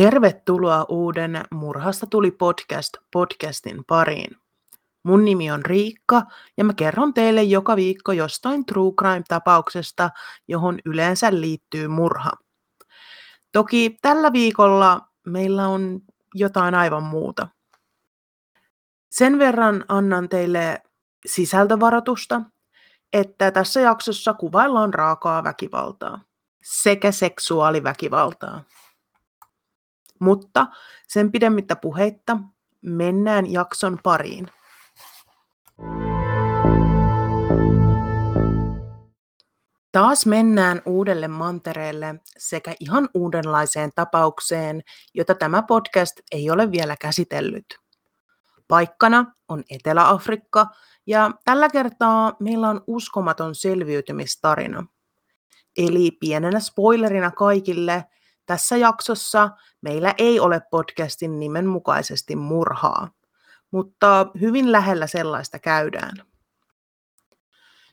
Tervetuloa uuden Murhasta tuli podcast podcastin pariin. Mun nimi on Riikka ja mä kerron teille joka viikko jostain true crime-tapauksesta, johon yleensä liittyy murha. Toki tällä viikolla meillä on jotain aivan muuta. Sen verran annan teille sisältövaroitusta, että tässä jaksossa kuvaillaan raakaa väkivaltaa sekä seksuaaliväkivaltaa. Mutta sen pidemmittä puheitta mennään jakson pariin. Taas mennään uudelle mantereelle sekä ihan uudenlaiseen tapaukseen, jota tämä podcast ei ole vielä käsitellyt. Paikkana on Etelä-Afrikka ja tällä kertaa meillä on uskomaton selviytymistarina. Eli pienenä spoilerina kaikille, tässä jaksossa meillä ei ole podcastin nimen mukaisesti murhaa, mutta hyvin lähellä sellaista käydään.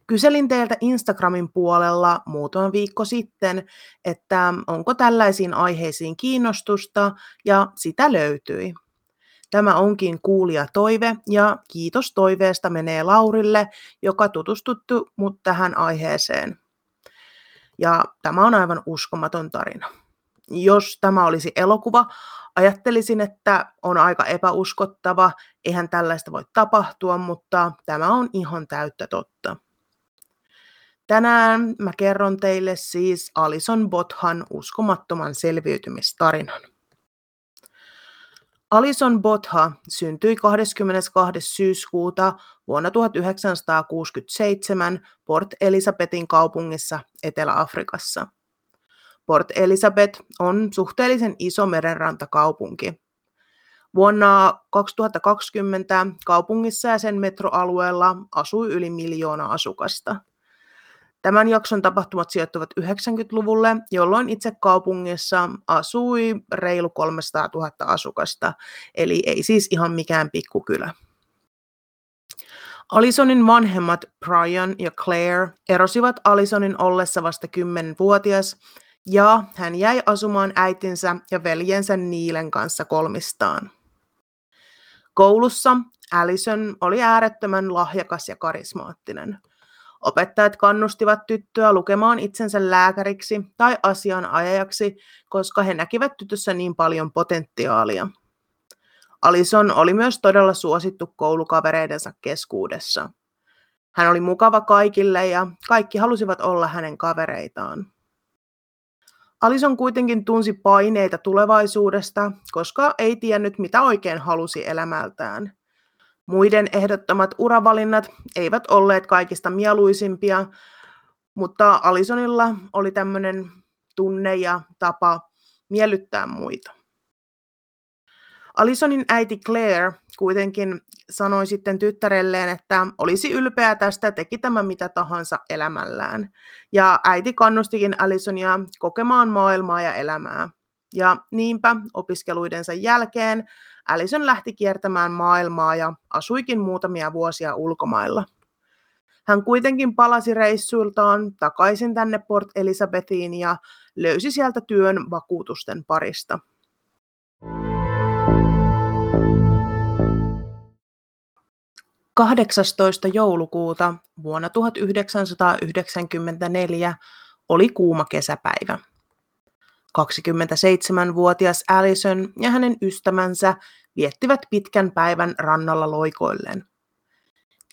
Kyselin teiltä Instagramin puolella muutama viikko sitten, että onko tällaisiin aiheisiin kiinnostusta, ja sitä löytyi. Tämä onkin kuulija toive, ja kiitos toiveesta menee Laurille, joka tutustuttu mut tähän aiheeseen. Ja tämä on aivan uskomaton tarina jos tämä olisi elokuva, ajattelisin, että on aika epäuskottava, eihän tällaista voi tapahtua, mutta tämä on ihan täyttä totta. Tänään mä kerron teille siis Alison Bothan uskomattoman selviytymistarinan. Alison Botha syntyi 22. syyskuuta vuonna 1967 Port Elisabetin kaupungissa Etelä-Afrikassa. Port Elizabeth on suhteellisen iso merenrantakaupunki. Vuonna 2020 kaupungissa ja sen metroalueella asui yli miljoona asukasta. Tämän jakson tapahtumat sijoittuvat 90-luvulle, jolloin itse kaupungissa asui reilu 300 000 asukasta, eli ei siis ihan mikään pikkukylä. Alisonin vanhemmat Brian ja Claire erosivat Alisonin ollessa vasta 10-vuotias ja hän jäi asumaan äitinsä ja veljensä Niilen kanssa kolmistaan. Koulussa Allison oli äärettömän lahjakas ja karismaattinen. Opettajat kannustivat tyttöä lukemaan itsensä lääkäriksi tai asianajajaksi, koska he näkivät tytössä niin paljon potentiaalia. Alison oli myös todella suosittu koulukavereidensa keskuudessa. Hän oli mukava kaikille ja kaikki halusivat olla hänen kavereitaan. Alison kuitenkin tunsi paineita tulevaisuudesta, koska ei tiennyt, mitä oikein halusi elämältään. Muiden ehdottomat uravalinnat eivät olleet kaikista mieluisimpia, mutta Alisonilla oli tämmöinen tunne ja tapa miellyttää muita. Alisonin äiti Claire kuitenkin sanoi sitten tyttärelleen, että olisi ylpeä tästä, teki tämä mitä tahansa elämällään. Ja äiti kannustikin Alisonia kokemaan maailmaa ja elämää. Ja niinpä opiskeluidensa jälkeen Alison lähti kiertämään maailmaa ja asuikin muutamia vuosia ulkomailla. Hän kuitenkin palasi reissuiltaan takaisin tänne Port Elizabethiin ja löysi sieltä työn vakuutusten parista. 18. joulukuuta vuonna 1994 oli kuuma kesäpäivä. 27-vuotias Allison ja hänen ystävänsä viettivät pitkän päivän rannalla loikoilleen.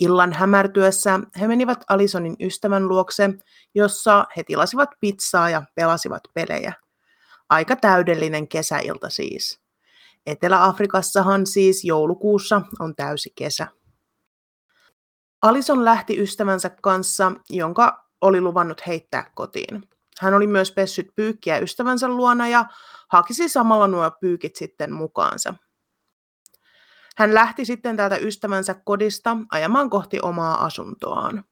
Illan hämärtyessä he menivät Alisonin ystävän luokse, jossa he tilasivat pizzaa ja pelasivat pelejä. Aika täydellinen kesäilta siis. Etelä-Afrikassahan siis joulukuussa on täysi kesä. Alison lähti ystävänsä kanssa, jonka oli luvannut heittää kotiin. Hän oli myös pessyt pyykkiä ystävänsä luona ja hakisi samalla nuo pyykit sitten mukaansa. Hän lähti sitten täältä ystävänsä kodista ajamaan kohti omaa asuntoaan.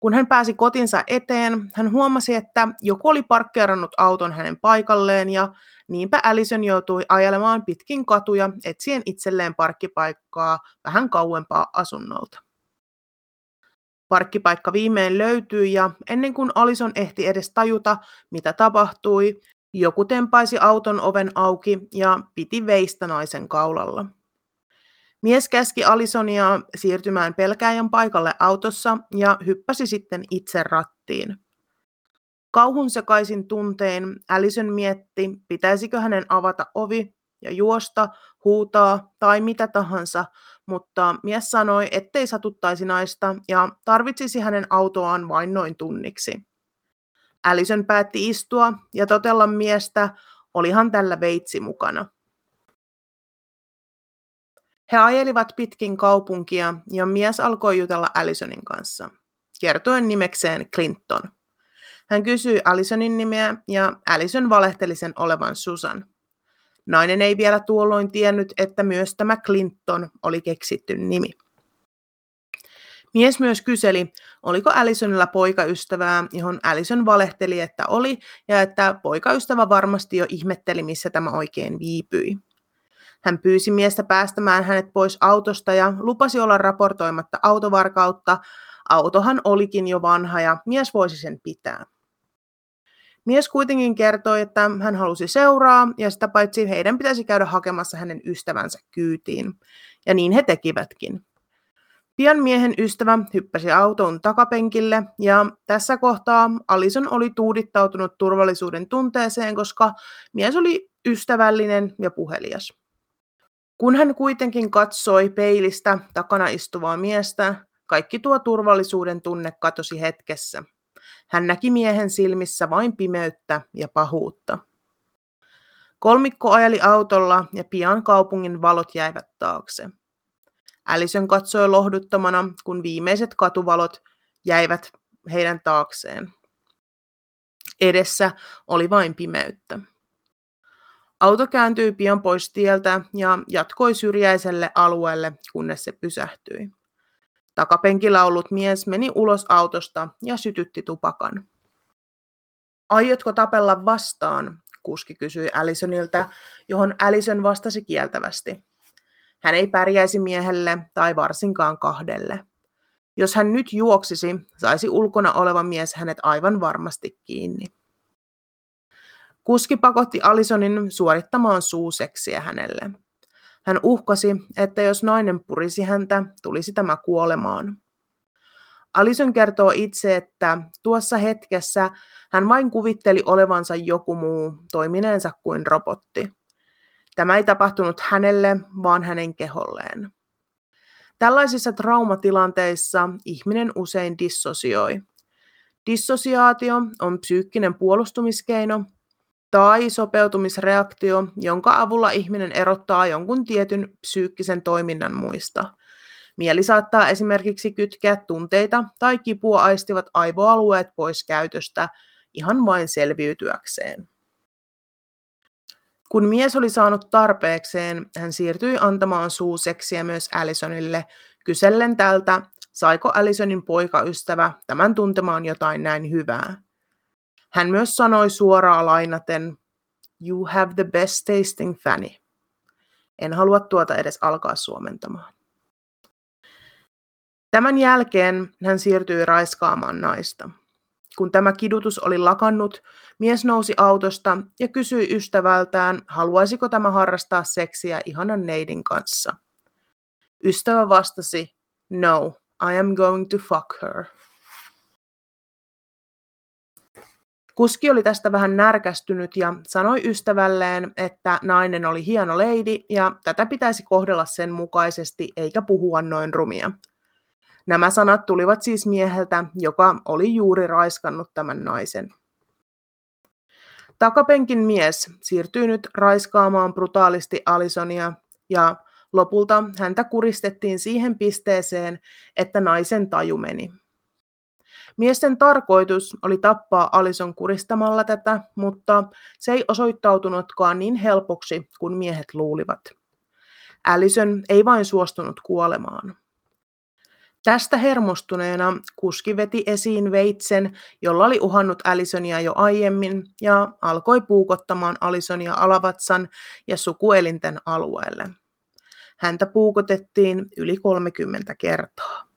Kun hän pääsi kotinsa eteen, hän huomasi, että joku oli parkkeerannut auton hänen paikalleen ja niinpä Allison joutui ajelemaan pitkin katuja etsien itselleen parkkipaikkaa vähän kauempaa asunnolta. Parkkipaikka viimein löytyi ja ennen kuin Alison ehti edes tajuta, mitä tapahtui, Joku tempaisi auton oven auki ja piti veistä naisen kaulalla. Mies käski Alisonia siirtymään pelkääjän paikalle autossa ja hyppäsi sitten itse rattiin. Kauhun sekaisin tuntein Alison mietti, pitäisikö hänen avata ovi ja juosta, huutaa tai mitä tahansa, mutta mies sanoi, ettei satuttaisi naista ja tarvitsisi hänen autoaan vain noin tunniksi. Alison päätti istua ja totella miestä, olihan tällä veitsi mukana. He ajelivat pitkin kaupunkia ja mies alkoi jutella Allisonin kanssa, kertoen nimekseen Clinton. Hän kysyi Allisonin nimeä ja Allison valehteli sen olevan Susan. Nainen ei vielä tuolloin tiennyt, että myös tämä Clinton oli keksitty nimi. Mies myös kyseli, oliko Allisonilla poikaystävää, johon Allison valehteli, että oli, ja että poikaystävä varmasti jo ihmetteli, missä tämä oikein viipyi. Hän pyysi miestä päästämään hänet pois autosta ja lupasi olla raportoimatta autovarkautta. Autohan olikin jo vanha ja mies voisi sen pitää. Mies kuitenkin kertoi, että hän halusi seuraa ja sitä paitsi heidän pitäisi käydä hakemassa hänen ystävänsä kyytiin. Ja niin he tekivätkin. Pian miehen ystävä hyppäsi auton takapenkille ja tässä kohtaa Alison oli tuudittautunut turvallisuuden tunteeseen, koska mies oli ystävällinen ja puhelias. Kun hän kuitenkin katsoi peilistä takana istuvaa miestä, kaikki tuo turvallisuuden tunne katosi hetkessä. Hän näki miehen silmissä vain pimeyttä ja pahuutta. Kolmikko ajeli autolla ja pian kaupungin valot jäivät taakse. Alison katsoi lohduttomana, kun viimeiset katuvalot jäivät heidän taakseen. Edessä oli vain pimeyttä. Auto kääntyi pian pois tieltä ja jatkoi syrjäiselle alueelle, kunnes se pysähtyi. Takapenkillä ollut mies meni ulos autosta ja sytytti tupakan. Aiotko tapella vastaan? Kuski kysyi Alisonilta, johon Alison vastasi kieltävästi. Hän ei pärjäisi miehelle tai varsinkaan kahdelle. Jos hän nyt juoksisi, saisi ulkona oleva mies hänet aivan varmasti kiinni. Kuski pakotti Alisonin suorittamaan suuseksiä hänelle. Hän uhkasi, että jos nainen purisi häntä, tulisi tämä kuolemaan. Alison kertoo itse, että tuossa hetkessä hän vain kuvitteli olevansa joku muu, toimineensa kuin robotti. Tämä ei tapahtunut hänelle, vaan hänen keholleen. Tällaisissa traumatilanteissa ihminen usein dissosioi. Dissosiaatio on psyykkinen puolustumiskeino, tai sopeutumisreaktio, jonka avulla ihminen erottaa jonkun tietyn psyykkisen toiminnan muista. Mieli saattaa esimerkiksi kytkeä tunteita tai kipua aistivat aivoalueet pois käytöstä ihan vain selviytyäkseen. Kun mies oli saanut tarpeekseen, hän siirtyi antamaan suuseksiä myös Allisonille, kysellen tältä, saiko Allisonin poikaystävä tämän tuntemaan jotain näin hyvää. Hän myös sanoi suoraan lainaten, You have the best tasting fanny. En halua tuota edes alkaa suomentamaan. Tämän jälkeen hän siirtyi raiskaamaan naista. Kun tämä kidutus oli lakannut, mies nousi autosta ja kysyi ystävältään, haluaisiko tämä harrastaa seksiä ihanan neidin kanssa. Ystävä vastasi, no, I am going to fuck her. Kuski oli tästä vähän närkästynyt ja sanoi ystävälleen, että nainen oli hieno leidi ja tätä pitäisi kohdella sen mukaisesti eikä puhua noin rumia. Nämä sanat tulivat siis mieheltä, joka oli juuri raiskannut tämän naisen. Takapenkin mies siirtyi nyt raiskaamaan brutaalisti Alisonia ja lopulta häntä kuristettiin siihen pisteeseen, että naisen taju meni. Miesten tarkoitus oli tappaa Alison kuristamalla tätä, mutta se ei osoittautunutkaan niin helpoksi kuin miehet luulivat. Allison ei vain suostunut kuolemaan. Tästä hermostuneena kuski veti esiin veitsen, jolla oli uhannut Allisonia jo aiemmin, ja alkoi puukottamaan Allisonia alavatsan ja sukuelinten alueelle. Häntä puukotettiin yli 30 kertaa.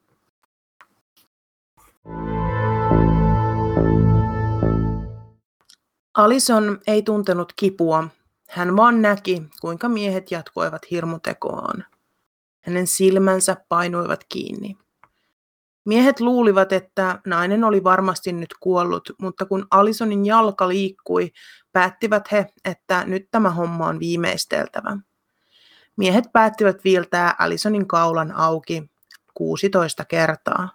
Alison ei tuntenut kipua. Hän vaan näki, kuinka miehet jatkoivat hirmutekoaan. Hänen silmänsä painuivat kiinni. Miehet luulivat, että nainen oli varmasti nyt kuollut, mutta kun Alisonin jalka liikkui, päättivät he, että nyt tämä homma on viimeisteltävä. Miehet päättivät viiltää Alisonin kaulan auki 16 kertaa.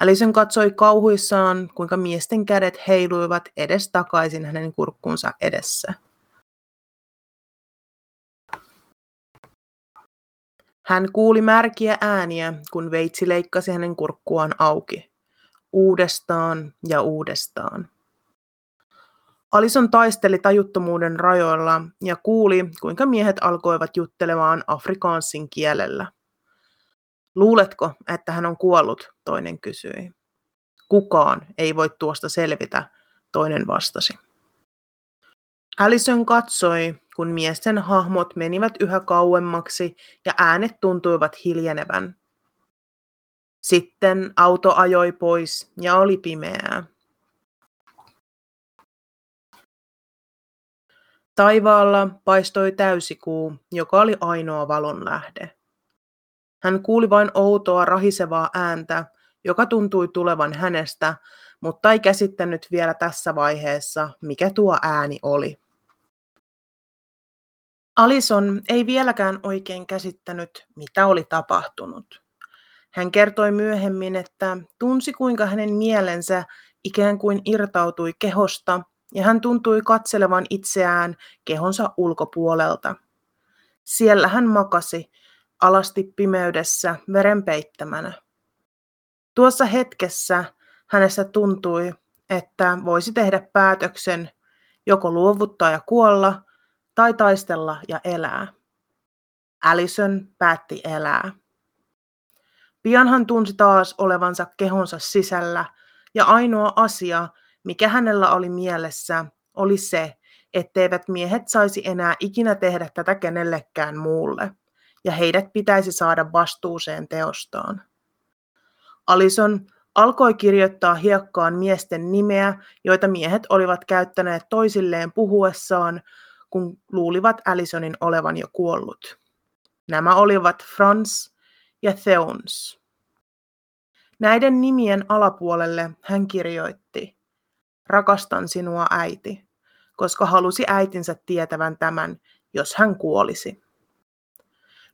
Alison katsoi kauhuissaan, kuinka miesten kädet heiluivat edes takaisin hänen kurkkunsa edessä. Hän kuuli märkiä ääniä, kun veitsi leikkasi hänen kurkkuaan auki. Uudestaan ja uudestaan. Alison taisteli tajuttomuuden rajoilla ja kuuli, kuinka miehet alkoivat juttelemaan afrikaansin kielellä. Luuletko, että hän on kuollut, toinen kysyi. Kukaan ei voi tuosta selvitä, toinen vastasi. Alison katsoi, kun miesten hahmot menivät yhä kauemmaksi ja äänet tuntuivat hiljenevän. Sitten auto ajoi pois ja oli pimeää. Taivaalla paistoi täysikuu, joka oli ainoa valonlähde. Hän kuuli vain outoa rahisevaa ääntä, joka tuntui tulevan hänestä, mutta ei käsittänyt vielä tässä vaiheessa, mikä tuo ääni oli. Alison ei vieläkään oikein käsittänyt, mitä oli tapahtunut. Hän kertoi myöhemmin, että tunsi kuinka hänen mielensä ikään kuin irtautui kehosta ja hän tuntui katselevan itseään kehonsa ulkopuolelta. Siellä hän makasi, alasti pimeydessä veren peittämänä. Tuossa hetkessä hänestä tuntui, että voisi tehdä päätöksen joko luovuttaa ja kuolla tai taistella ja elää. Allison päätti elää. Pian hän tunsi taas olevansa kehonsa sisällä, ja ainoa asia, mikä hänellä oli mielessä, oli se, etteivät miehet saisi enää ikinä tehdä tätä kenellekään muulle, ja heidät pitäisi saada vastuuseen teostaan. Alison alkoi kirjoittaa hiekkaan miesten nimeä, joita miehet olivat käyttäneet toisilleen puhuessaan, kun luulivat Allisonin olevan jo kuollut. Nämä olivat Franz ja Theons. Näiden nimien alapuolelle hän kirjoitti, rakastan sinua äiti, koska halusi äitinsä tietävän tämän, jos hän kuolisi.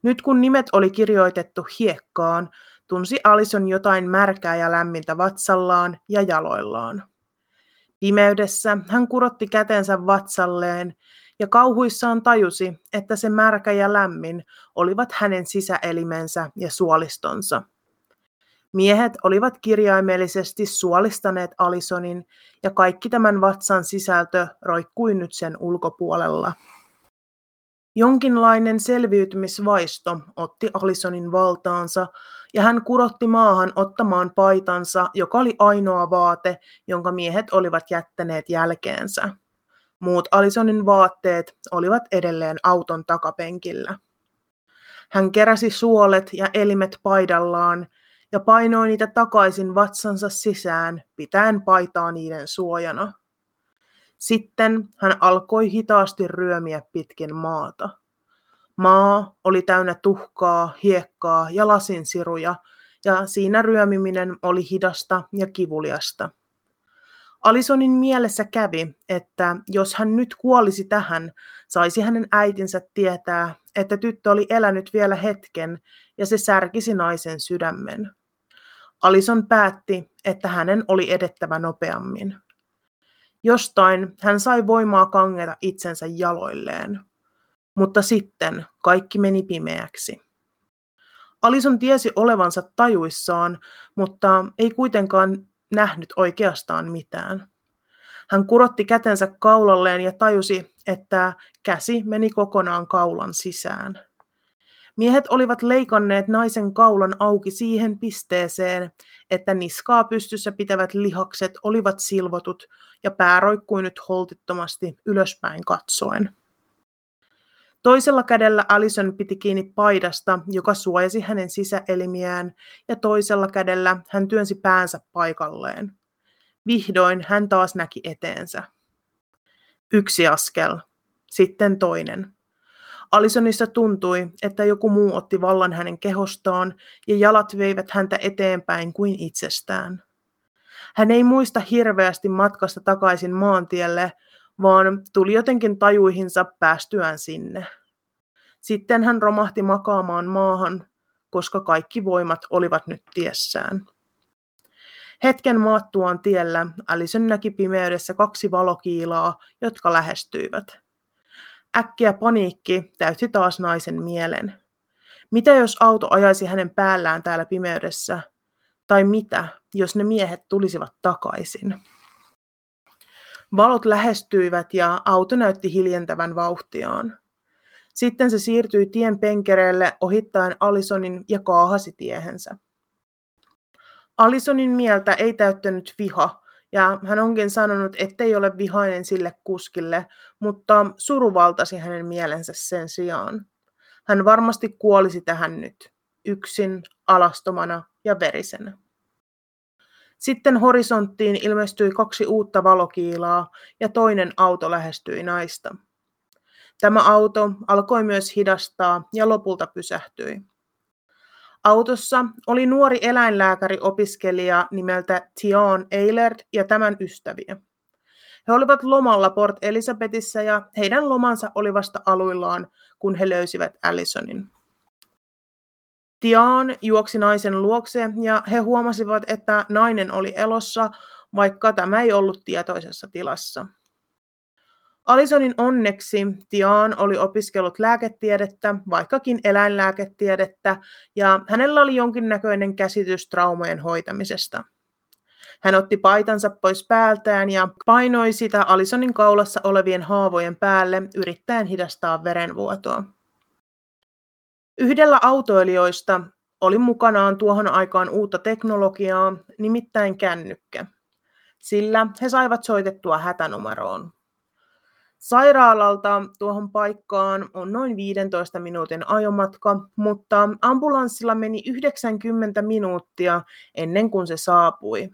Nyt kun nimet oli kirjoitettu hiekkaan, tunsi Alison jotain märkää ja lämmintä vatsallaan ja jaloillaan. Pimeydessä hän kurotti kätensä vatsalleen ja kauhuissaan tajusi, että se märkä ja lämmin olivat hänen sisäelimensä ja suolistonsa. Miehet olivat kirjaimellisesti suolistaneet Alisonin ja kaikki tämän vatsan sisältö roikkui nyt sen ulkopuolella. Jonkinlainen selviytymisvaisto otti Alisonin valtaansa ja hän kurotti maahan ottamaan paitansa, joka oli ainoa vaate, jonka miehet olivat jättäneet jälkeensä. Muut Alisonin vaatteet olivat edelleen auton takapenkillä. Hän keräsi suolet ja elimet paidallaan ja painoi niitä takaisin vatsansa sisään, pitäen paitaa niiden suojana. Sitten hän alkoi hitaasti ryömiä pitkin maata. Maa oli täynnä tuhkaa, hiekkaa ja lasinsiruja, ja siinä ryömiminen oli hidasta ja kivuliasta. Alisonin mielessä kävi, että jos hän nyt kuolisi tähän, saisi hänen äitinsä tietää, että tyttö oli elänyt vielä hetken ja se särkisi naisen sydämen. Alison päätti, että hänen oli edettävä nopeammin. Jostain hän sai voimaa kangeta itsensä jaloilleen. Mutta sitten kaikki meni pimeäksi. Alison tiesi olevansa tajuissaan, mutta ei kuitenkaan nähnyt oikeastaan mitään. Hän kurotti kätensä kaulalleen ja tajusi, että käsi meni kokonaan kaulan sisään. Miehet olivat leikanneet naisen kaulan auki siihen pisteeseen, että niskaa pystyssä pitävät lihakset olivat silvotut ja pää roikkui nyt holtittomasti ylöspäin katsoen. Toisella kädellä Alison piti kiinni paidasta, joka suojasi hänen sisäelimiään, ja toisella kädellä hän työnsi päänsä paikalleen. Vihdoin hän taas näki eteensä. Yksi askel, sitten toinen. Alisonissa tuntui, että joku muu otti vallan hänen kehostaan ja jalat veivät häntä eteenpäin kuin itsestään. Hän ei muista hirveästi matkasta takaisin maantielle, vaan tuli jotenkin tajuihinsa päästyään sinne. Sitten hän romahti makaamaan maahan, koska kaikki voimat olivat nyt tiessään. Hetken maattuaan tiellä Alison näki pimeydessä kaksi valokiilaa, jotka lähestyivät. Äkkiä paniikki täytti taas naisen mielen. Mitä jos auto ajaisi hänen päällään täällä pimeydessä? Tai mitä, jos ne miehet tulisivat takaisin? Valot lähestyivät ja auto näytti hiljentävän vauhtiaan. Sitten se siirtyi tien penkereelle ohittaen Alisonin ja kaahasi tiehensä. Alisonin mieltä ei täyttänyt viha, ja hän onkin sanonut, ettei ole vihainen sille kuskille, mutta suru valtasi hänen mielensä sen sijaan. Hän varmasti kuolisi tähän nyt, yksin, alastomana ja verisenä. Sitten horisonttiin ilmestyi kaksi uutta valokiilaa ja toinen auto lähestyi naista. Tämä auto alkoi myös hidastaa ja lopulta pysähtyi. Autossa oli nuori eläinlääkäriopiskelija nimeltä Tion Eilert ja tämän ystäviä. He olivat lomalla Port Elisabethissa ja heidän lomansa oli vasta aluillaan, kun he löysivät Allisonin. Tian juoksi naisen luokse ja he huomasivat, että nainen oli elossa, vaikka tämä ei ollut tietoisessa tilassa. Alisonin onneksi Tian oli opiskellut lääketiedettä, vaikkakin eläinlääketiedettä, ja hänellä oli jonkinnäköinen käsitys traumojen hoitamisesta. Hän otti paitansa pois päältään ja painoi sitä Alisonin kaulassa olevien haavojen päälle yrittäen hidastaa verenvuotoa. Yhdellä autoilijoista oli mukanaan tuohon aikaan uutta teknologiaa, nimittäin kännykkä. Sillä he saivat soitettua hätänumeroon. Sairaalalta tuohon paikkaan on noin 15 minuutin ajomatka, mutta ambulanssilla meni 90 minuuttia ennen kuin se saapui.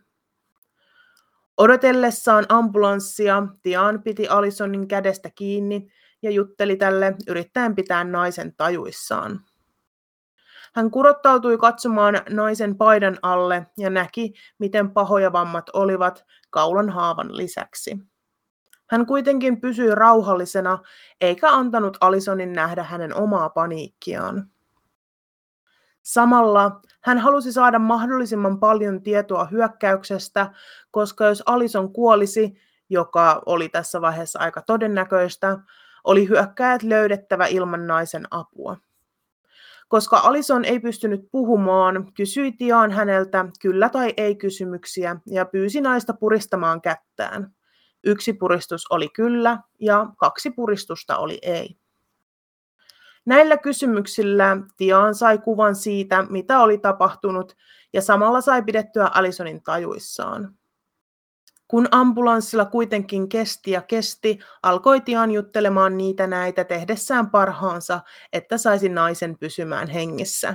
Odotellessaan ambulanssia Tian piti Alisonin kädestä kiinni ja jutteli tälle yrittäen pitää naisen tajuissaan. Hän kurottautui katsomaan naisen paidan alle ja näki, miten pahoja vammat olivat kaulan haavan lisäksi. Hän kuitenkin pysyi rauhallisena, eikä antanut Alisonin nähdä hänen omaa paniikkiaan. Samalla hän halusi saada mahdollisimman paljon tietoa hyökkäyksestä, koska jos Alison kuolisi, joka oli tässä vaiheessa aika todennäköistä, oli hyökkäjät löydettävä ilman naisen apua. Koska Alison ei pystynyt puhumaan, kysyi Tiaan häneltä kyllä tai ei kysymyksiä ja pyysi naista puristamaan kättään. Yksi puristus oli kyllä ja kaksi puristusta oli ei. Näillä kysymyksillä Tiaan sai kuvan siitä, mitä oli tapahtunut, ja samalla sai pidettyä Alisonin tajuissaan. Kun ambulanssilla kuitenkin kesti ja kesti, alkoi Tian juttelemaan niitä näitä tehdessään parhaansa, että saisi naisen pysymään hengissä.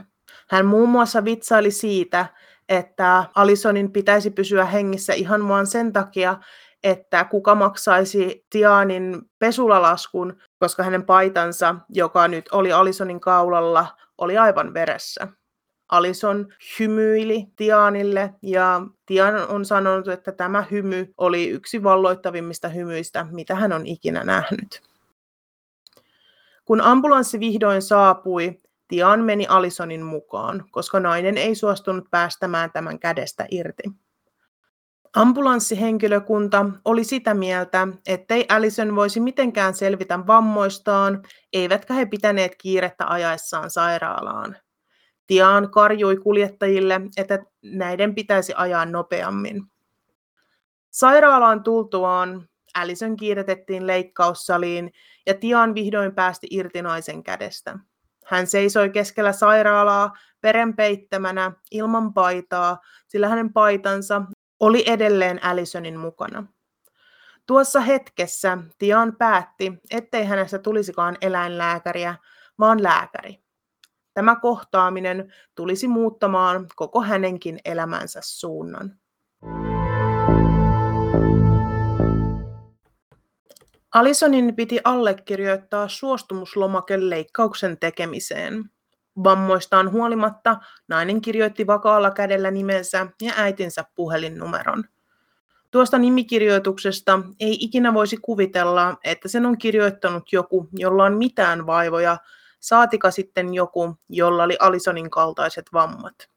Hän muun muassa vitsaili siitä, että Alisonin pitäisi pysyä hengissä ihan vain sen takia, että kuka maksaisi Tianin pesulalaskun, koska hänen paitansa, joka nyt oli Alisonin kaulalla, oli aivan veressä. Alison hymyili Tianille ja Tian on sanonut, että tämä hymy oli yksi valloittavimmista hymyistä, mitä hän on ikinä nähnyt. Kun ambulanssi vihdoin saapui, Tian meni Alisonin mukaan, koska nainen ei suostunut päästämään tämän kädestä irti. Ambulanssihenkilökunta oli sitä mieltä, ettei Allison voisi mitenkään selvitä vammoistaan, eivätkä he pitäneet kiirettä ajaessaan sairaalaan. Tiaan karjui kuljettajille, että näiden pitäisi ajaa nopeammin. Sairaalaan tultuaan Allison kiiretettiin leikkaussaliin ja Tiaan vihdoin päästi irti naisen kädestä. Hän seisoi keskellä sairaalaa veren peittämänä ilman paitaa, sillä hänen paitansa oli edelleen Allisonin mukana. Tuossa hetkessä Tian päätti, ettei hänestä tulisikaan eläinlääkäriä, vaan lääkäri. Tämä kohtaaminen tulisi muuttamaan koko hänenkin elämänsä suunnan. Alisonin piti allekirjoittaa suostumuslomake leikkauksen tekemiseen. Vammoistaan huolimatta nainen kirjoitti vakaalla kädellä nimensä ja äitinsä puhelinnumeron. Tuosta nimikirjoituksesta ei ikinä voisi kuvitella, että sen on kirjoittanut joku, jolla on mitään vaivoja, saatika sitten joku, jolla oli Alisonin kaltaiset vammat.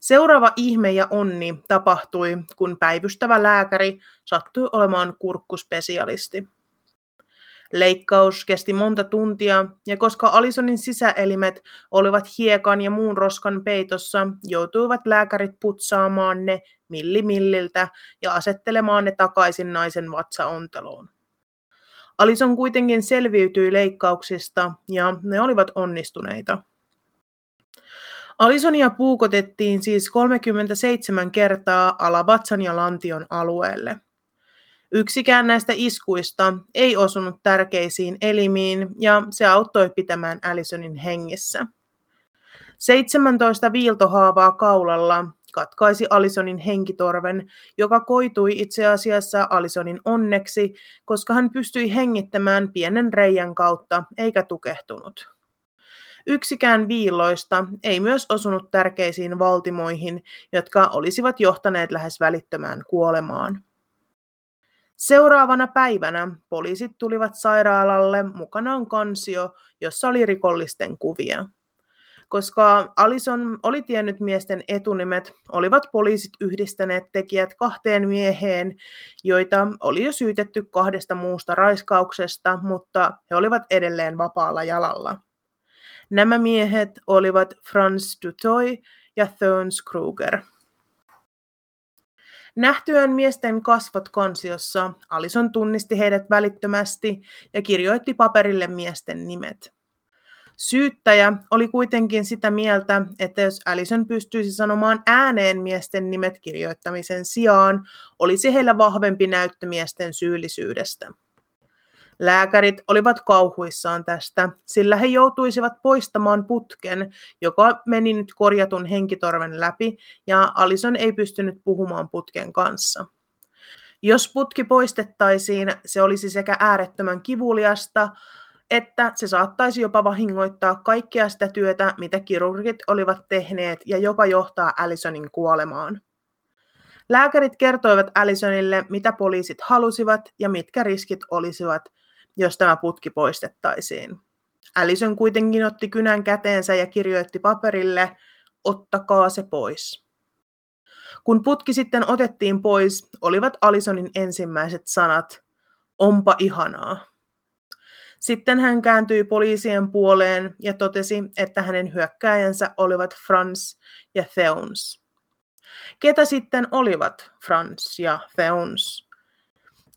Seuraava ihme ja onni tapahtui, kun päivystävä lääkäri sattui olemaan kurkkuspesialisti. Leikkaus kesti monta tuntia, ja koska Alisonin sisäelimet olivat hiekan ja muun roskan peitossa, joutuivat lääkärit putsaamaan ne millimilliltä ja asettelemaan ne takaisin naisen vatsaonteloon. Alison kuitenkin selviytyi leikkauksista, ja ne olivat onnistuneita. Alisonia puukotettiin siis 37 kertaa alavatsan ja lantion alueelle. Yksikään näistä iskuista ei osunut tärkeisiin elimiin ja se auttoi pitämään Alisonin hengissä. 17 viiltohaavaa kaulalla katkaisi Alisonin henkitorven, joka koitui itse asiassa Alisonin onneksi, koska hän pystyi hengittämään pienen reijän kautta eikä tukehtunut. Yksikään viilloista ei myös osunut tärkeisiin valtimoihin, jotka olisivat johtaneet lähes välittömään kuolemaan. Seuraavana päivänä poliisit tulivat sairaalalle mukanaan kansio, jossa oli rikollisten kuvia. Koska Alison oli tiennyt miesten etunimet, olivat poliisit yhdistäneet tekijät kahteen mieheen, joita oli jo syytetty kahdesta muusta raiskauksesta, mutta he olivat edelleen vapaalla jalalla. Nämä miehet olivat Franz Dutoy ja Thorns Kruger. Nähtyään miesten kasvot kansiossa, Alison tunnisti heidät välittömästi ja kirjoitti paperille miesten nimet. Syyttäjä oli kuitenkin sitä mieltä, että jos Alison pystyisi sanomaan ääneen miesten nimet kirjoittamisen sijaan, olisi heillä vahvempi näyttö miesten syyllisyydestä. Lääkärit olivat kauhuissaan tästä, sillä he joutuisivat poistamaan putken, joka meni nyt korjatun henkitorven läpi, ja Alison ei pystynyt puhumaan putken kanssa. Jos putki poistettaisiin, se olisi sekä äärettömän kivuliasta, että se saattaisi jopa vahingoittaa kaikkea sitä työtä, mitä kirurgit olivat tehneet, ja jopa johtaa Allisonin kuolemaan. Lääkärit kertoivat Allisonille, mitä poliisit halusivat ja mitkä riskit olisivat, jos tämä putki poistettaisiin. Allison kuitenkin otti kynän käteensä ja kirjoitti paperille, ottakaa se pois. Kun putki sitten otettiin pois, olivat Alisonin ensimmäiset sanat, onpa ihanaa. Sitten hän kääntyi poliisien puoleen ja totesi, että hänen hyökkääjänsä olivat Franz ja Theuns. Ketä sitten olivat Franz ja Theuns?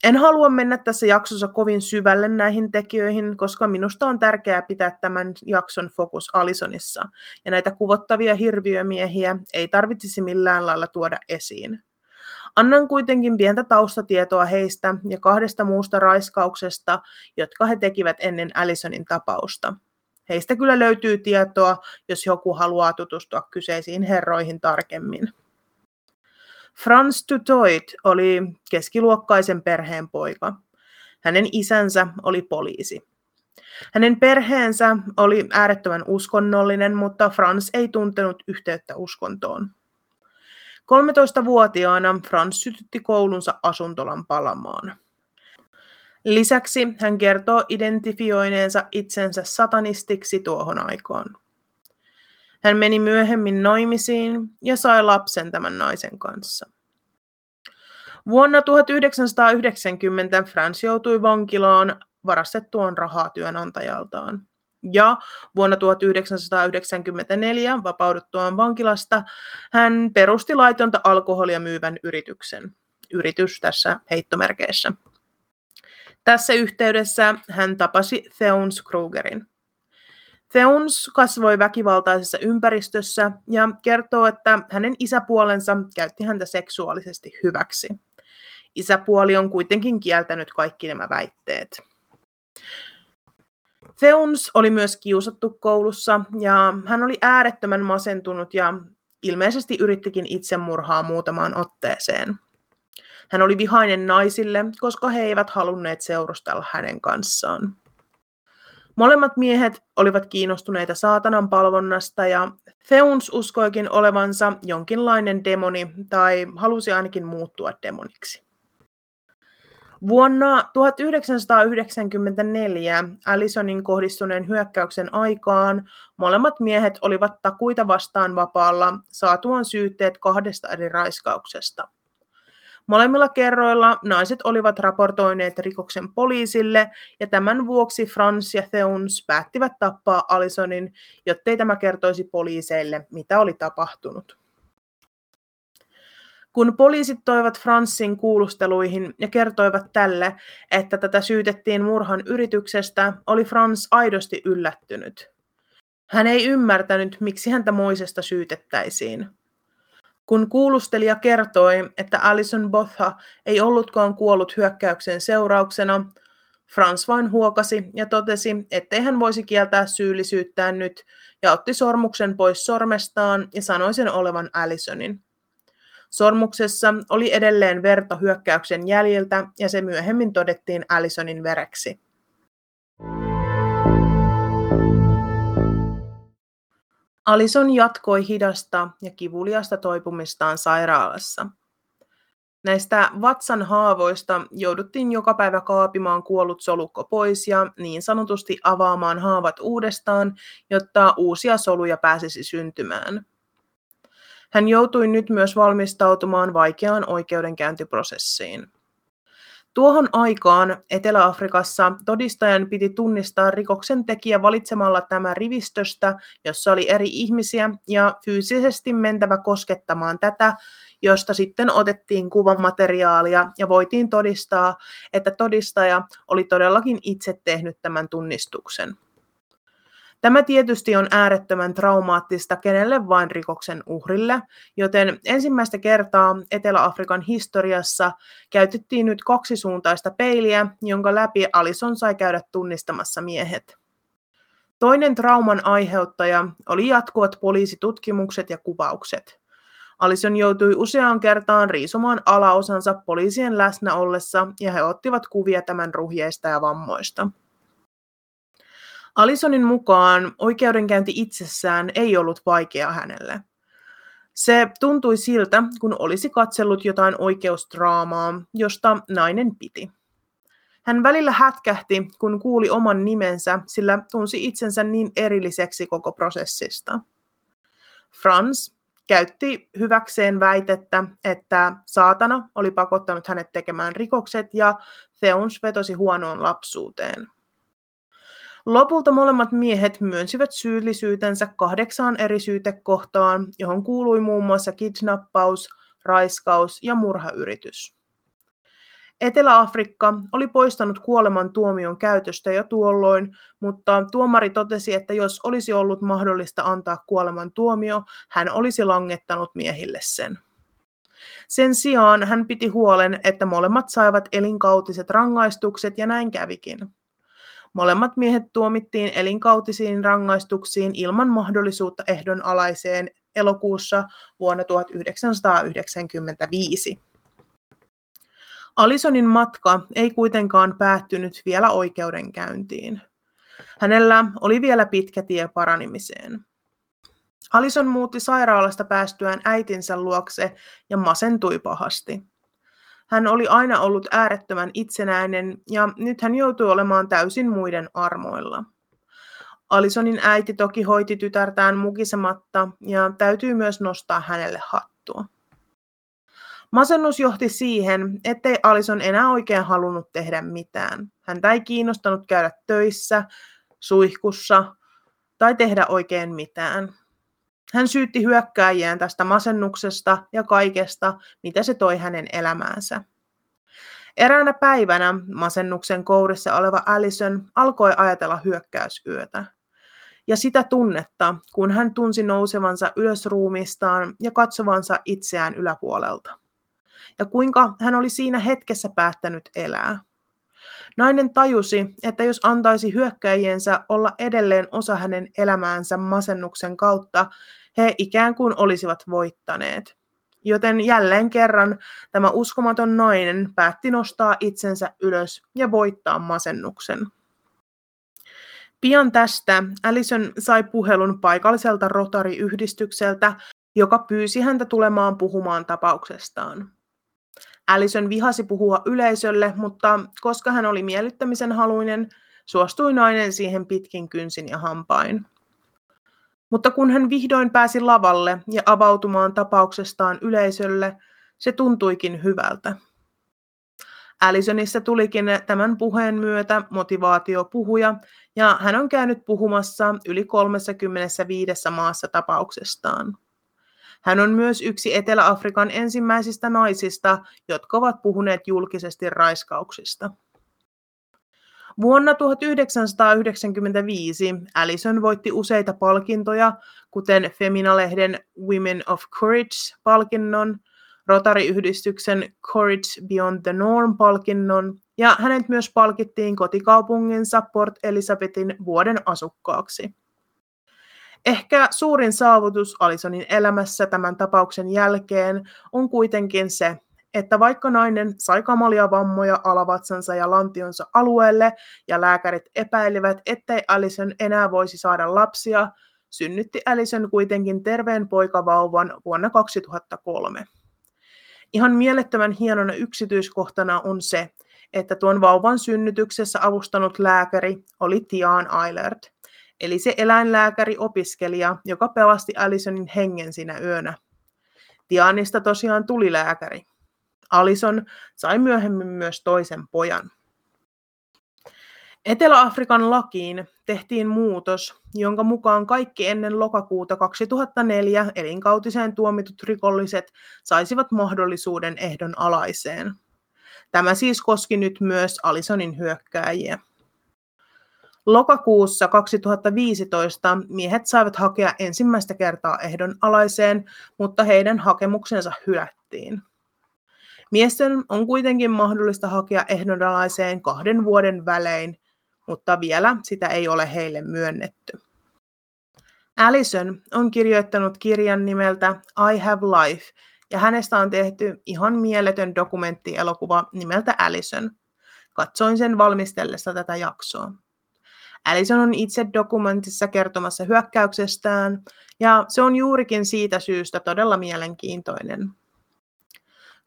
En halua mennä tässä jaksossa kovin syvälle näihin tekijöihin, koska minusta on tärkeää pitää tämän jakson fokus Alisonissa, ja näitä kuvottavia hirviömiehiä ei tarvitsisi millään lailla tuoda esiin. Annan kuitenkin pientä taustatietoa heistä ja kahdesta muusta raiskauksesta, jotka he tekivät ennen Allisonin tapausta. Heistä kyllä löytyy tietoa, jos joku haluaa tutustua kyseisiin herroihin tarkemmin. Franz Tutoit oli keskiluokkaisen perheen poika. Hänen isänsä oli poliisi. Hänen perheensä oli äärettömän uskonnollinen, mutta Franz ei tuntenut yhteyttä uskontoon. 13-vuotiaana Franz sytytti koulunsa asuntolan palamaan. Lisäksi hän kertoo identifioineensa itsensä satanistiksi tuohon aikaan. Hän meni myöhemmin naimisiin ja sai lapsen tämän naisen kanssa. Vuonna 1990 Frans joutui vankilaan varastettuaan rahaa työnantajaltaan. Ja vuonna 1994 vapauduttuaan vankilasta hän perusti laitonta alkoholia myyvän yrityksen. Yritys tässä heittomerkeissä. Tässä yhteydessä hän tapasi Theuns Krugerin. Theuns kasvoi väkivaltaisessa ympäristössä ja kertoo, että hänen isäpuolensa käytti häntä seksuaalisesti hyväksi. Isäpuoli on kuitenkin kieltänyt kaikki nämä väitteet. Theuns oli myös kiusattu koulussa ja hän oli äärettömän masentunut ja ilmeisesti yrittikin itsemurhaa muutamaan otteeseen. Hän oli vihainen naisille, koska he eivät halunneet seurustella hänen kanssaan. Molemmat miehet olivat kiinnostuneita saatanan palvonnasta ja Theuns uskoikin olevansa jonkinlainen demoni tai halusi ainakin muuttua demoniksi. Vuonna 1994 Allisonin kohdistuneen hyökkäyksen aikaan molemmat miehet olivat takuita vastaan vapaalla saatuaan syytteet kahdesta eri raiskauksesta. Molemmilla kerroilla naiset olivat raportoineet rikoksen poliisille ja tämän vuoksi Frans ja Theuns päättivät tappaa Allisonin, jottei tämä kertoisi poliiseille, mitä oli tapahtunut. Kun poliisit toivat Fransin kuulusteluihin ja kertoivat tälle, että tätä syytettiin murhan yrityksestä, oli Frans aidosti yllättynyt. Hän ei ymmärtänyt, miksi häntä moisesta syytettäisiin. Kun kuulustelija kertoi, että Alison Botha ei ollutkaan kuollut hyökkäyksen seurauksena, Frans vain huokasi ja totesi, ettei hän voisi kieltää syyllisyyttään nyt, ja otti sormuksen pois sormestaan ja sanoi sen olevan Alisonin. Sormuksessa oli edelleen verta hyökkäyksen jäljiltä ja se myöhemmin todettiin Allisonin vereksi. Alison jatkoi hidasta ja kivuliasta toipumistaan sairaalassa. Näistä vatsan haavoista jouduttiin joka päivä kaapimaan kuollut solukko pois ja niin sanotusti avaamaan haavat uudestaan, jotta uusia soluja pääsisi syntymään. Hän joutui nyt myös valmistautumaan vaikeaan oikeudenkäyntiprosessiin. Tuohon aikaan Etelä-Afrikassa todistajan piti tunnistaa rikoksen tekijä valitsemalla tämä rivistöstä, jossa oli eri ihmisiä, ja fyysisesti mentävä koskettamaan tätä, josta sitten otettiin kuvamateriaalia ja voitiin todistaa, että todistaja oli todellakin itse tehnyt tämän tunnistuksen. Tämä tietysti on äärettömän traumaattista kenelle vain rikoksen uhrille, joten ensimmäistä kertaa Etelä-Afrikan historiassa käytettiin nyt kaksisuuntaista peiliä, jonka läpi Alison sai käydä tunnistamassa miehet. Toinen trauman aiheuttaja oli jatkuvat poliisitutkimukset ja kuvaukset. Alison joutui useaan kertaan riisumaan alaosansa poliisien läsnä ollessa ja he ottivat kuvia tämän ruhjeista ja vammoista. Alisonin mukaan oikeudenkäynti itsessään ei ollut vaikea hänelle. Se tuntui siltä, kun olisi katsellut jotain oikeusdraamaa, josta nainen piti. Hän välillä hätkähti, kun kuuli oman nimensä, sillä tunsi itsensä niin erilliseksi koko prosessista. Franz käytti hyväkseen väitettä, että saatana oli pakottanut hänet tekemään rikokset ja Theons vetosi huonoon lapsuuteen. Lopulta molemmat miehet myönsivät syyllisyytensä kahdeksaan eri syytekohtaan, johon kuului muun muassa kidnappaus, raiskaus ja murhayritys. Etelä-Afrikka oli poistanut kuoleman tuomion käytöstä jo tuolloin, mutta tuomari totesi, että jos olisi ollut mahdollista antaa kuoleman tuomio, hän olisi langettanut miehille sen. Sen sijaan hän piti huolen, että molemmat saivat elinkautiset rangaistukset ja näin kävikin. Molemmat miehet tuomittiin elinkautisiin rangaistuksiin ilman mahdollisuutta ehdonalaiseen elokuussa vuonna 1995. Alisonin matka ei kuitenkaan päättynyt vielä oikeudenkäyntiin. Hänellä oli vielä pitkä tie paranimiseen. Alison muutti sairaalasta päästyään äitinsä luokse ja masentui pahasti. Hän oli aina ollut äärettömän itsenäinen ja nyt hän joutui olemaan täysin muiden armoilla. Alisonin äiti toki hoiti tytärtään mukisematta ja täytyy myös nostaa hänelle hattua. Masennus johti siihen, ettei Alison enää oikein halunnut tehdä mitään. Häntä ei kiinnostanut käydä töissä, suihkussa tai tehdä oikein mitään. Hän syytti hyökkääjiään tästä masennuksesta ja kaikesta, mitä se toi hänen elämäänsä. Eräänä päivänä masennuksen kourissa oleva Allison alkoi ajatella hyökkäysyötä. Ja sitä tunnetta, kun hän tunsi nousevansa ylös ruumistaan ja katsovansa itseään yläpuolelta. Ja kuinka hän oli siinä hetkessä päättänyt elää. Nainen tajusi, että jos antaisi hyökkäjiensä olla edelleen osa hänen elämäänsä masennuksen kautta, he ikään kuin olisivat voittaneet. joten jälleen kerran tämä uskomaton nainen päätti nostaa itsensä ylös ja voittaa masennuksen. Pian tästä Allison sai puhelun paikalliselta rotariyhdistykseltä, joka pyysi häntä tulemaan puhumaan tapauksestaan. Allison vihasi puhua yleisölle, mutta koska hän oli miellyttämisen haluinen, suostui nainen siihen pitkin kynsin ja hampain. Mutta kun hän vihdoin pääsi lavalle ja avautumaan tapauksestaan yleisölle, se tuntuikin hyvältä. Allisonissa tulikin tämän puheen myötä motivaatiopuhuja, ja hän on käynyt puhumassa yli 35 maassa tapauksestaan. Hän on myös yksi Etelä-Afrikan ensimmäisistä naisista, jotka ovat puhuneet julkisesti raiskauksista. Vuonna 1995 Allison voitti useita palkintoja, kuten Femina-lehden Women of Courage-palkinnon, Rotary-yhdistyksen Courage Beyond the Norm-palkinnon, ja hänet myös palkittiin kotikaupunginsa Port Elizabethin vuoden asukkaaksi. Ehkä suurin saavutus Alisonin elämässä tämän tapauksen jälkeen on kuitenkin se, että vaikka nainen sai kamalia vammoja alavatsansa ja lantionsa alueelle ja lääkärit epäilivät, ettei Alison enää voisi saada lapsia, synnytti Alison kuitenkin terveen poikavauvan vuonna 2003. Ihan mielettömän hienona yksityiskohtana on se, että tuon vauvan synnytyksessä avustanut lääkäri oli Tiaan Eilert, eli se eläinlääkäri-opiskelija, joka pelasti Alisonin hengen sinä yönä. Tianista tosiaan tuli lääkäri. Alison sai myöhemmin myös toisen pojan. Etelä-Afrikan lakiin tehtiin muutos, jonka mukaan kaikki ennen lokakuuta 2004 elinkautiseen tuomitut rikolliset saisivat mahdollisuuden ehdon alaiseen. Tämä siis koski nyt myös Alisonin hyökkääjiä. Lokakuussa 2015 miehet saivat hakea ensimmäistä kertaa ehdon alaiseen, mutta heidän hakemuksensa hylättiin. Miesten on kuitenkin mahdollista hakea ehdonalaiseen kahden vuoden välein, mutta vielä sitä ei ole heille myönnetty. Allison on kirjoittanut kirjan nimeltä I Have Life, ja hänestä on tehty ihan mieletön dokumenttielokuva nimeltä Allison. Katsoin sen valmistellessa tätä jaksoa. Allison on itse dokumentissa kertomassa hyökkäyksestään, ja se on juurikin siitä syystä todella mielenkiintoinen.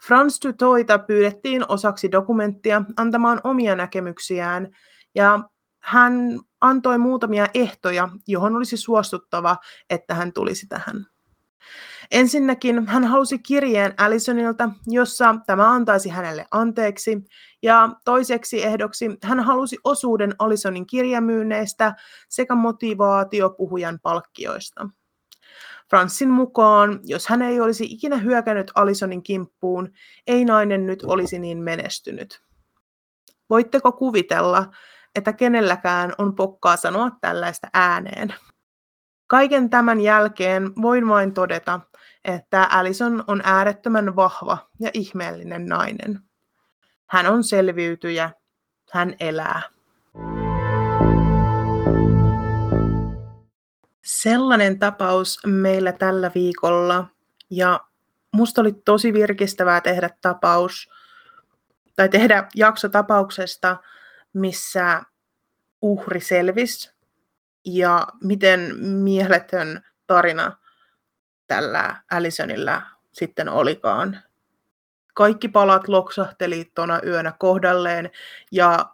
Frans Dutoita pyydettiin osaksi dokumenttia antamaan omia näkemyksiään, ja hän antoi muutamia ehtoja, johon olisi suostuttava, että hän tulisi tähän. Ensinnäkin hän halusi kirjeen Allisonilta, jossa tämä antaisi hänelle anteeksi, ja toiseksi ehdoksi hän halusi osuuden Allisonin kirjamyynneistä sekä motivaatiopuhujan palkkioista. Franssin mukaan, jos hän ei olisi ikinä hyökännyt Alisonin kimppuun, ei nainen nyt olisi niin menestynyt. Voitteko kuvitella, että kenelläkään on pokkaa sanoa tällaista ääneen? Kaiken tämän jälkeen voin vain todeta, että Alison on äärettömän vahva ja ihmeellinen nainen. Hän on selviytyjä, hän elää. Sellainen tapaus meillä tällä viikolla ja musta oli tosi virkistävää tehdä tapaus tai tehdä jakso tapauksesta, missä uhri selvisi ja miten mieletön tarina tällä Allisonilla sitten olikaan. Kaikki palat loksahteli tuona yönä kohdalleen ja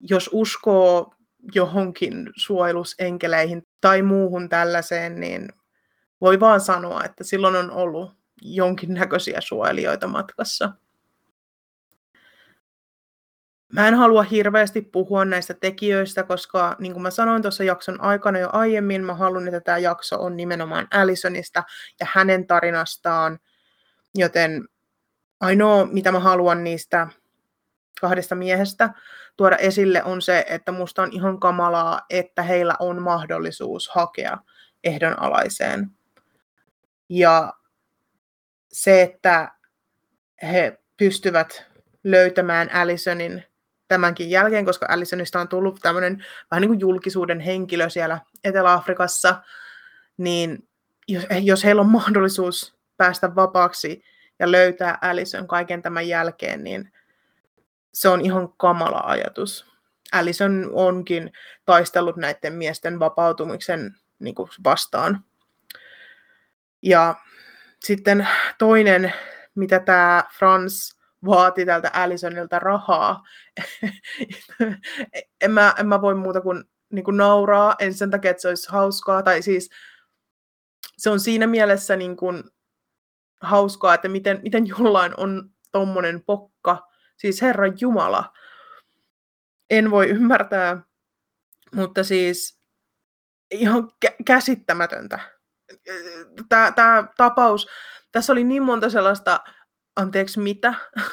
jos uskoo johonkin suojelusenkeleihin tai muuhun tällaiseen, niin voi vaan sanoa, että silloin on ollut jonkinnäköisiä suojelijoita matkassa. Mä en halua hirveästi puhua näistä tekijöistä, koska niin kuin mä sanoin tuossa jakson aikana jo aiemmin, mä haluan, että tämä jakso on nimenomaan Allisonista ja hänen tarinastaan, joten ainoa, mitä mä haluan niistä kahdesta miehestä tuoda esille on se, että musta on ihan kamalaa, että heillä on mahdollisuus hakea ehdonalaiseen. Ja se, että he pystyvät löytämään Allisonin tämänkin jälkeen, koska Allisonista on tullut tämmöinen vähän niin kuin julkisuuden henkilö siellä Etelä-Afrikassa, niin jos, jos heillä on mahdollisuus päästä vapaaksi ja löytää Alison kaiken tämän jälkeen, niin se on ihan kamala ajatus. Alison onkin taistellut näiden miesten vapautumisen niin kuin vastaan. Ja sitten toinen, mitä tämä Frans vaati tältä Alisonilta rahaa. en, mä, en mä voi muuta kuin, niin kuin nauraa, en sen takia, että se olisi hauskaa, tai siis se on siinä mielessä niin kuin hauskaa, että miten, miten jollain on tommonen pokka, siis Herran Jumala. En voi ymmärtää, mutta siis ihan kä- käsittämätöntä. Tämä, tämä tapaus, tässä oli niin monta sellaista, anteeksi mitä,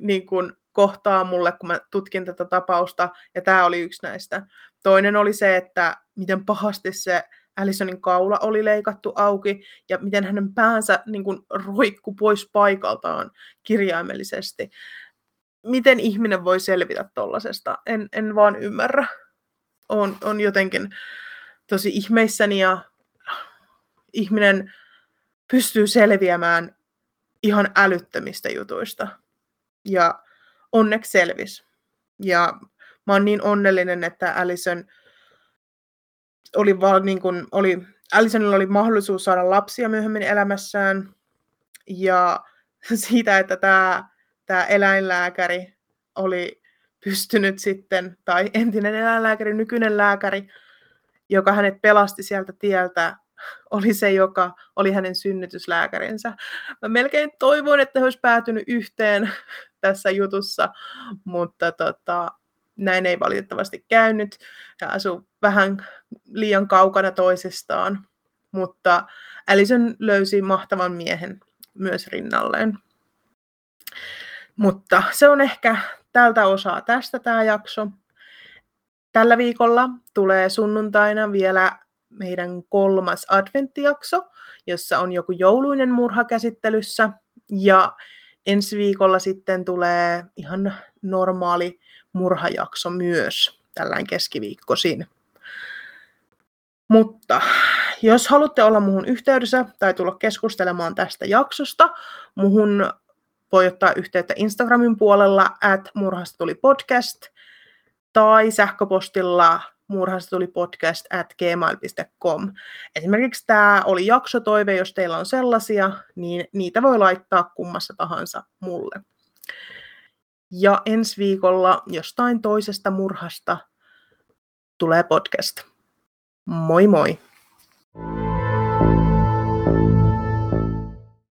niin kuin kohtaa mulle, kun mä tutkin tätä tapausta, ja tämä oli yksi näistä. Toinen oli se, että miten pahasti se Allisonin kaula oli leikattu auki ja miten hänen päänsä niin kuin, roikku pois paikaltaan kirjaimellisesti. Miten ihminen voi selvitä tollasesta? En, en vaan ymmärrä. On, on jotenkin tosi ihmeissäni ja ihminen pystyy selviämään ihan älyttömistä jutuista. Ja onneksi selvis. Ja mä oon niin onnellinen, että Allison oli, vaan niin kuin, oli, Allisonilla oli mahdollisuus saada lapsia myöhemmin elämässään. Ja siitä, että tämä, tämä eläinlääkäri oli pystynyt sitten, tai entinen eläinlääkäri, nykyinen lääkäri, joka hänet pelasti sieltä tieltä, oli se, joka oli hänen synnytyslääkärinsä. Mä melkein toivoin, että he olisi päätynyt yhteen tässä jutussa, mutta tota, näin ei valitettavasti käynyt. He asuivat vähän liian kaukana toisistaan, mutta Alison löysi mahtavan miehen myös rinnalleen. Mutta se on ehkä tältä osaa tästä tämä jakso. Tällä viikolla tulee sunnuntaina vielä meidän kolmas adventtijakso, jossa on joku jouluinen murha käsittelyssä. Ja ensi viikolla sitten tulee ihan normaali murhajakso myös, tällainen keskiviikkosin. Mutta jos haluatte olla muhun yhteydessä tai tulla keskustelemaan tästä jaksosta, muhun voi ottaa yhteyttä Instagramin puolella at murhasta tuli podcast tai sähköpostilla murhasta tuli podcast at gmail.com. Esimerkiksi tämä oli jaksotoive, jos teillä on sellaisia, niin niitä voi laittaa kummassa tahansa mulle. Ja ensi viikolla jostain toisesta murhasta tulee podcast. Moi moi!